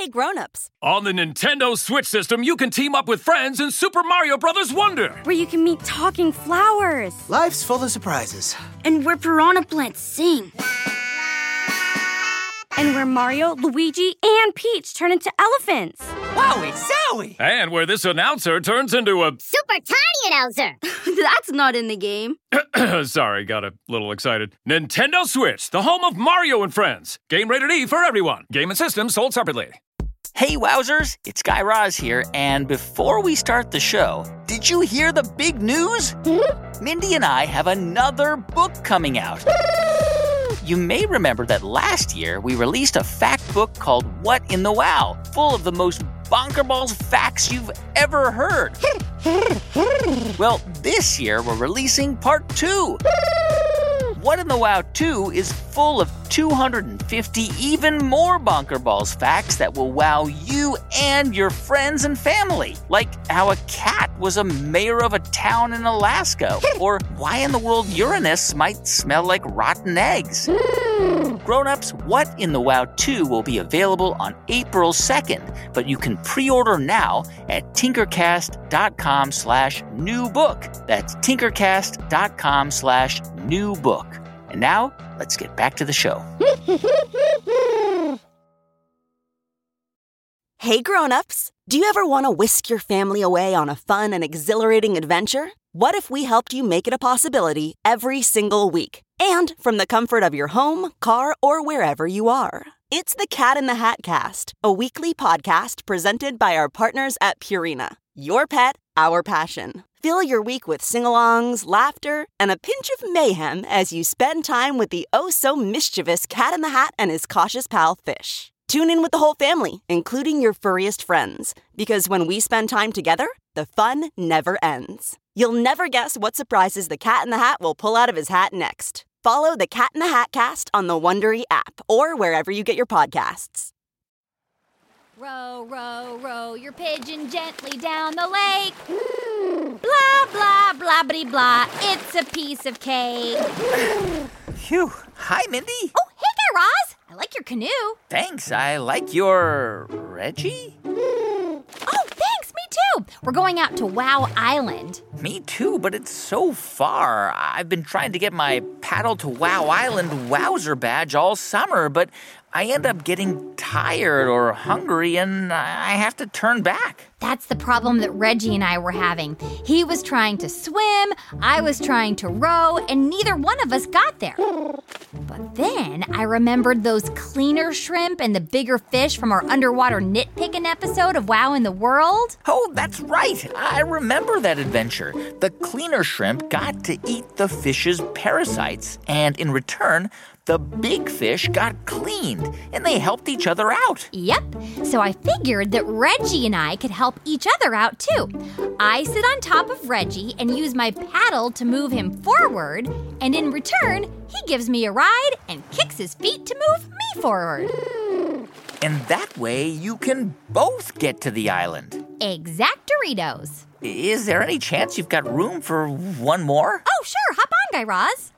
Hey grown-ups, On the Nintendo Switch system, you can team up with friends in Super Mario Bros. Wonder. where you can meet talking flowers. Life's full of surprises. And where piranha plants sing. And where Mario, Luigi, and Peach turn into elephants. Wowie zowie! And where this announcer turns into a. Super tiny announcer. That's not in the game. Sorry, got a little excited. Nintendo Switch, the home of Mario and Friends. Game rated E for everyone. Game and system sold separately. Hey, Wowzers, it's Guy Raz here, and before we start the show, did you hear the big news? Mindy and I have another book coming out. You may remember that last year we released a fact book called What in the Wow, full of the most bonkerballs facts you've ever heard. well, this year we're releasing part two. What in the Wow 2 is full of 250 even more bonkerballs facts that will wow you and your friends and family. Like how a cat was a mayor of a town in Alaska, or why in the world Uranus might smell like rotten eggs. Grown-ups, What in the Wow 2 will be available on April 2nd, but you can pre-order now at tinkercast.com slash new book. That's tinkercast.com slash new book. And now, let's get back to the show. Hey grown-ups, do you ever want to whisk your family away on a fun and exhilarating adventure? What if we helped you make it a possibility every single week? And from the comfort of your home, car, or wherever you are. It's the Cat in the Hat Cast, a weekly podcast presented by our partners at Purina. Your pet, our passion. Fill your week with sing-alongs, laughter, and a pinch of mayhem as you spend time with the oh so mischievous Cat in the Hat and his cautious pal Fish. Tune in with the whole family, including your furriest friends, because when we spend time together, the fun never ends. You'll never guess what surprises the Cat in the Hat will pull out of his hat next. Follow the Cat in the Hat cast on the Wondery app or wherever you get your podcasts. Row, row, row your pigeon gently down the lake. Blah, blah, blah, blah, blah. It's a piece of cake. Phew. Hi, Mindy. Oh, hey, Guy Raz. I like your canoe. Thanks. I like your Reggie. Oh, thanks. Me too. We're going out to Wow Island. Me too, but it's so far. I've been trying to get my paddle to Wow Island Wowzer badge all summer, but I end up getting tired or hungry and I have to turn back. That's the problem that Reggie and I were having. He was trying to swim, I was trying to row, and neither one of us got there. But then I remembered those cleaner shrimp and the bigger fish from our underwater nitpicking episode of Wow in the World. Oh, that's right. I remember that adventure. The cleaner shrimp got to eat the fish's parasites, and in return, the big fish got cleaned, and they helped each other out. Yep. So I figured that Reggie and I could help each other out too. I sit on top of Reggie and use my paddle to move him forward, and in return, he gives me a ride and kicks his feet to move me forward. And that way, you can both get to the island. Exactoritos. Is there any chance you've got room for one more? Oh, sure. Hop on, Guy Raz.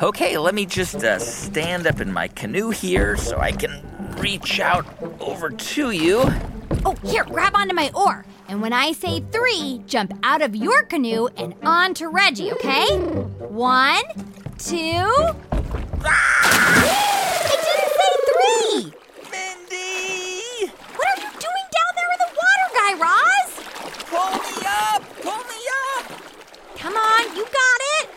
Okay, let me just uh, stand up in my canoe here so I can reach out over to you. Oh, here, grab onto my oar. And when I say three, jump out of your canoe and onto Reggie, okay? One, two. It didn't say three! Mindy! What are you doing down there in the water, Guy Raz? Pull me up! Pull me up! Come on, you got it.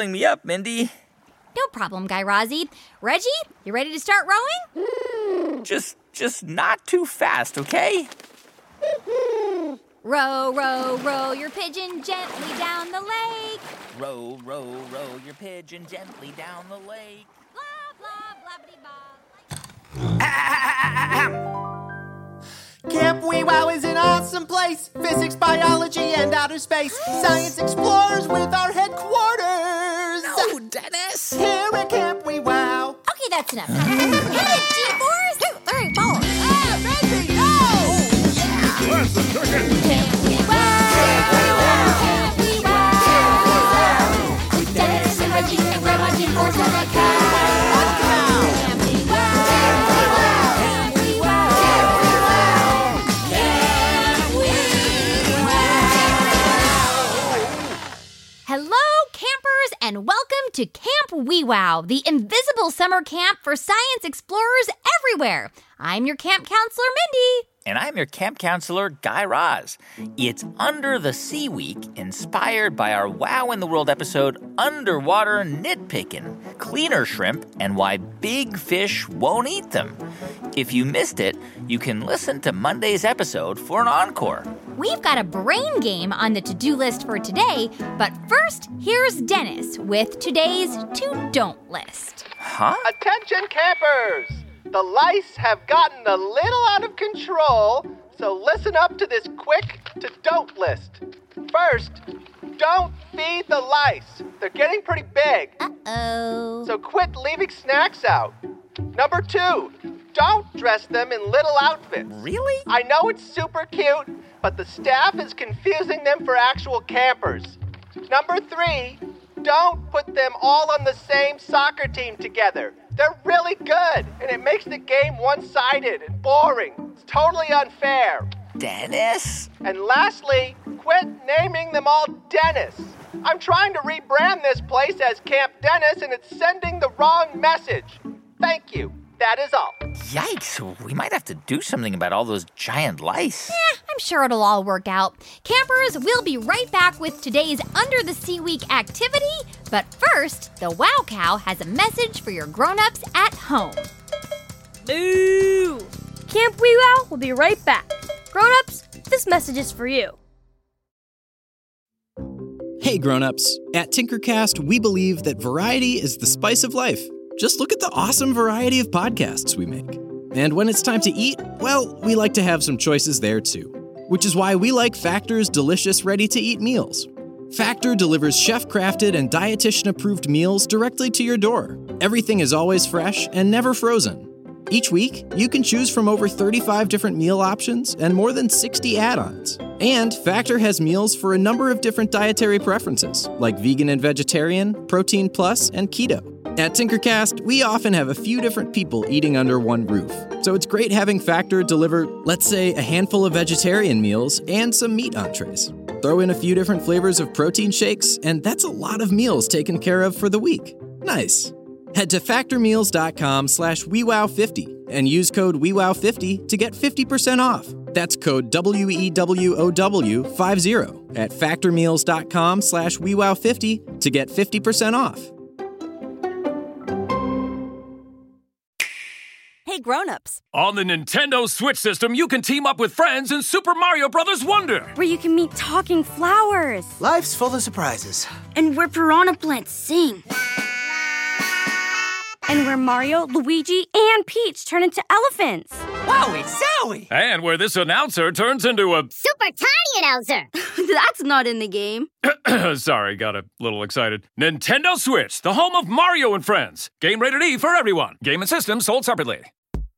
Thanks pulling me up, Mindy. No problem, Guy Razzie. Reggie, you ready to start rowing? Just, just not too fast, okay? Row, row, row your pigeon gently down the lake. Row, row, row your pigeon gently down the lake. Blah, blah, blah, blah, Camp WeWow is an awesome place. Physics, biology, and outer space. Science explorers with our headquarters. No, Dennis! Here at Camp WeWow. Okay, that's enough. Hit it, G-Force! Two, three, four. Ah, Reggie, no! Can't we wow? Hello, campers, and welcome to Camp WeWow, the invisible summer camp for science explorers everywhere. I'm your camp counselor, Mindy. And I'm your camp counselor, Guy Raz. It's Under the Sea Week, inspired by our Wow in the World episode, Underwater Nitpicking Cleaner Shrimp and Why Big Fish Won't Eat Them. If you missed it, you can listen to Monday's episode for an encore. We've got a brain game on the to do list for today, but first, here's Dennis with today's to don't list. Huh? Attention, campers! The lice have gotten a little out of control, so listen up to this quick to don't list. First, don't feed the lice. They're getting pretty big, Uh Oh. so quit leaving snacks out. Number two, don't dress them in little outfits. Really? I know it's super cute, but the staff is confusing them for actual campers. Number three, don't put them all on the same soccer team together. They're really good, and it makes the game one sided and boring. It's totally unfair. Dennis? And lastly, quit naming them all Dennis. I'm trying to rebrand this place as Camp Dennis, and it's sending the wrong message. Thank you. That is all. Yikes, we might have to do something about all those giant lice. Eh, I'm sure it'll all work out. Campers, we'll be right back with today's Under the Sea Week activity. But first, the Wow Cow has a message for your grown-ups at home. Boo! Camp WeWow will be right back. Grown-ups, this message is for you. Hey grown-ups, at Tinkercast we believe that variety is the spice of life. Just look at the awesome variety of podcasts we make. And when it's time to eat, well, we like to have some choices there too. Which is why we like Factor's delicious ready-to-eat meals. Factor delivers chef-crafted and dietitian-approved meals directly to your door. Everything is always fresh and never frozen. Each week, you can choose from over 35 different meal options and more than 60 add ons. And Factor has meals for a number of different dietary preferences, like vegan and vegetarian, protein plus, and keto. At Tinkercast, we often have a few different people eating under one roof, so it's great having Factor deliver, let's say, a handful of vegetarian meals and some meat entrees. Throw in a few different flavors of protein shakes, and that's a lot of meals taken care of for the week. Nice. Head to factormeals.com slash WeWow50 and use code WeWow50 to get 50% off. That's code W-E-W-O-W-50 at factormeals.com slash WeWow50 to get 50% off. Hey grown-ups, On the Nintendo Switch system, you can team up with friends in Super Mario Bros. Wonder. Where you can meet talking flowers. Life's full of surprises. And where piranha plants sing. And where Mario, Luigi, and Peach turn into elephants. Wowie zowie! And where this announcer turns into a. Super tiny announcer. That's not in the game. Sorry, got a little excited. Nintendo Switch, the home of Mario and Friends. Game rated E for everyone. Game and system sold separately.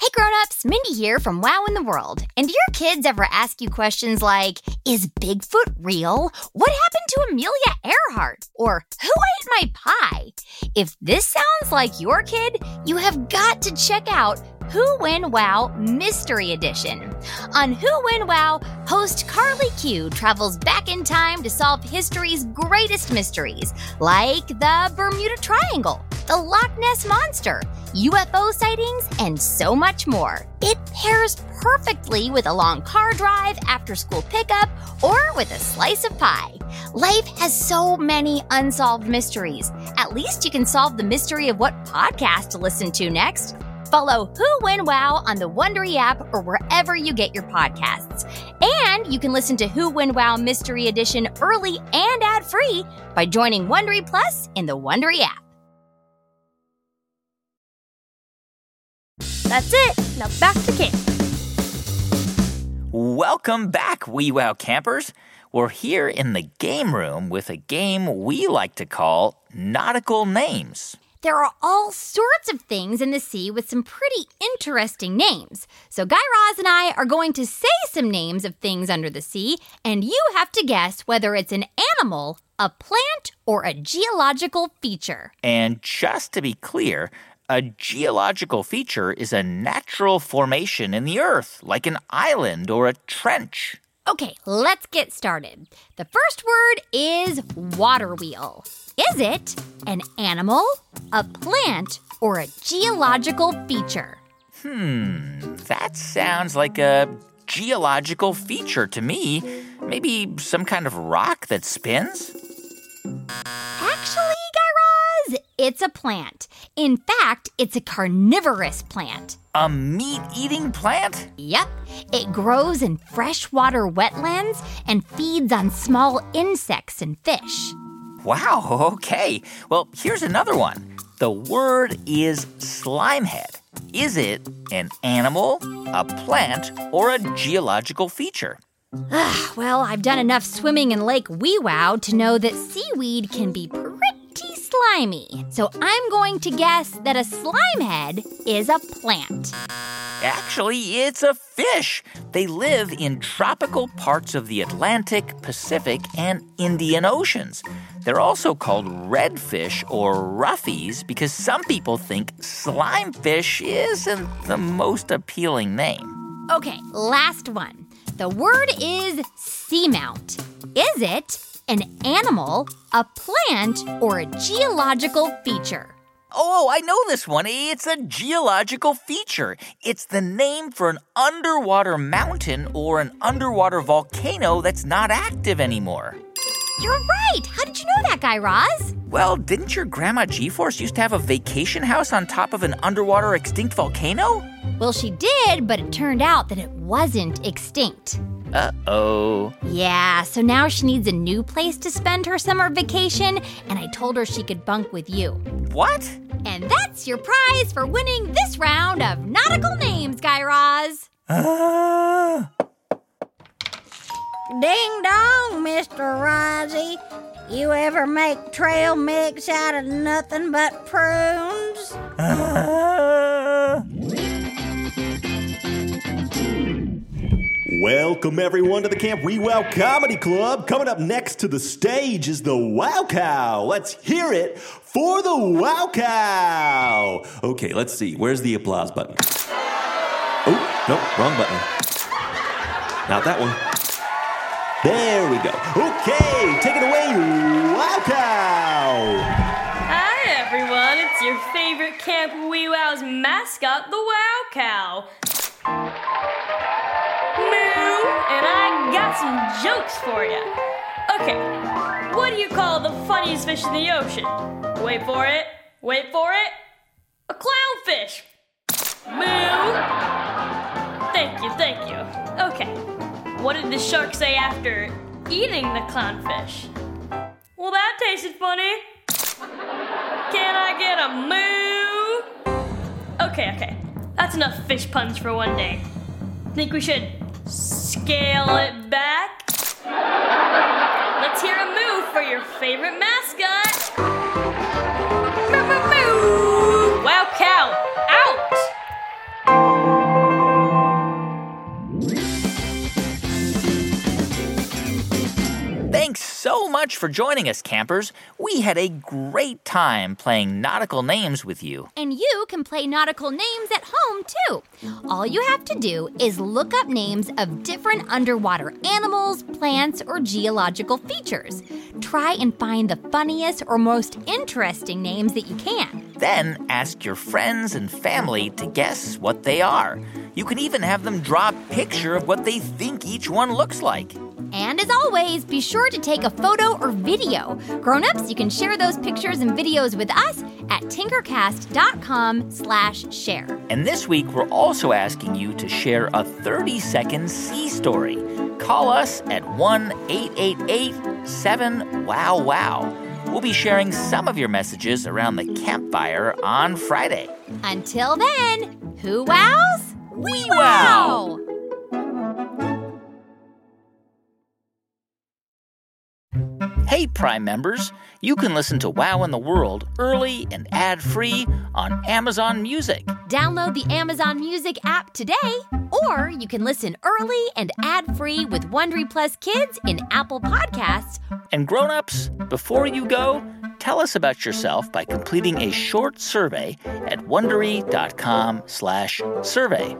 Hey grown-ups, Mindy here from Wow in the World. And do your kids ever ask you questions like, is Bigfoot real? What happened to Amelia Earhart? Or who ate my pie? If this sounds like your kid, you have got to check out Who When Wow Mystery Edition. On Who When Wow, host Carly Q travels back in time to solve history's greatest mysteries, like the Bermuda Triangle, the Loch Ness Monster, UFO sightings, and so much more. It pairs perfectly with a long car drive, after school pickup, or with a slice of pie. Life has so many unsolved mysteries. At least you can solve the mystery of what podcast to listen to next. Follow Who When Wow on the Wondery app or wherever you get your podcasts. And you can listen to Who When Wow Mystery Edition early and ad-free by joining Wondery Plus in the Wondery app. That's it. Now back to camp. Welcome back, WeWow campers. We're here in the game room with a game we like to call Nautical Names. There are all sorts of things in the sea with some pretty interesting names. So, Guy Raz and I are going to say some names of things under the sea, and you have to guess whether it's an animal, a plant, or a geological feature. And just to be clear, a geological feature is a natural formation in the earth, like an island or a trench. Okay, let's get started. The first word is water wheel. Is it an animal, a plant, or a geological feature? Hmm, that sounds like a geological feature to me. Maybe some kind of rock that spins? Actually, it's a plant. In fact, it's a carnivorous plant. A meat eating plant? Yep. It grows in freshwater wetlands and feeds on small insects and fish. Wow, okay. Well, here's another one. The word is slimehead. Is it an animal, a plant, or a geological feature? well, I've done enough swimming in Lake WeWow to know that seaweed can be slimy. So I'm going to guess that a slimehead is a plant. Actually, it's a fish. They live in tropical parts of the Atlantic, Pacific, and Indian Oceans. They're also called redfish or roughies because some people think slimefish isn't the most appealing name. Okay, last one. The word is seamount. Is it an animal, a plant, or a geological feature? Oh, I know this one. It's a geological feature. It's the name for an underwater mountain or an underwater volcano that's not active anymore. You're right. How did you know that, Guy Raz? Well, didn't your grandma G-Force used to have a vacation house on top of an underwater extinct volcano? Well, she did, but it turned out that it wasn't extinct. Uh oh. Yeah, so now she needs a new place to spend her summer vacation, and I told her she could bunk with you. What? And that's your prize for winning this round of nautical names, Guy Raz. Uh... Ding dong, Mr. Rozzy. You ever make trail mix out of nothing but prunes? Uh... Welcome, everyone, to the Camp WeWow Comedy Club. Coming up next to the stage is the Wow Cow. Let's hear it for the Wow Cow. Okay, let's see. Where's the applause button? Oh, nope, wrong button. Not that one. There we go. Okay, take it away, Wow Cow. Hi, everyone. It's your favorite Camp WeWow's mascot, the Wow Cow. Moo, and I got some jokes for you. Okay, what do you call the funniest fish in the ocean? Wait for it. Wait for it. A clownfish. Moo. Thank you, thank you. Okay, what did the shark say after eating the clownfish? Well, that tasted funny. Can I get a moo? Okay, okay. That's enough fish puns for one day. Think we should scale it back? Let's hear a moo for your favorite mascot. So much for joining us, campers. We had a great time playing nautical names with you. And you can play nautical names at home, too. All you have to do is look up names of different underwater animals, plants, or geological features. Try and find the funniest or most interesting names that you can. Then ask your friends and family to guess what they are. You can even have them draw a picture of what they think each one looks like. And as always, be sure to take a photo or video. Grown-ups, you can share those pictures and videos with us at tinkercast.com slash share. And this week, we're also asking you to share a 30-second sea story. Call us at 1-888-7-WOW-WOW. We'll be sharing some of your messages around the campfire on Friday. Until then, who wows? We wow! Hey, Prime members, you can listen to Wow in the World early and ad free on Amazon Music. Download the Amazon Music app today, or you can listen early and ad free with Wondery Plus Kids in Apple Podcasts. And grown ups, before you go, tell us about yourself by completing a short survey at wondery.com/survey.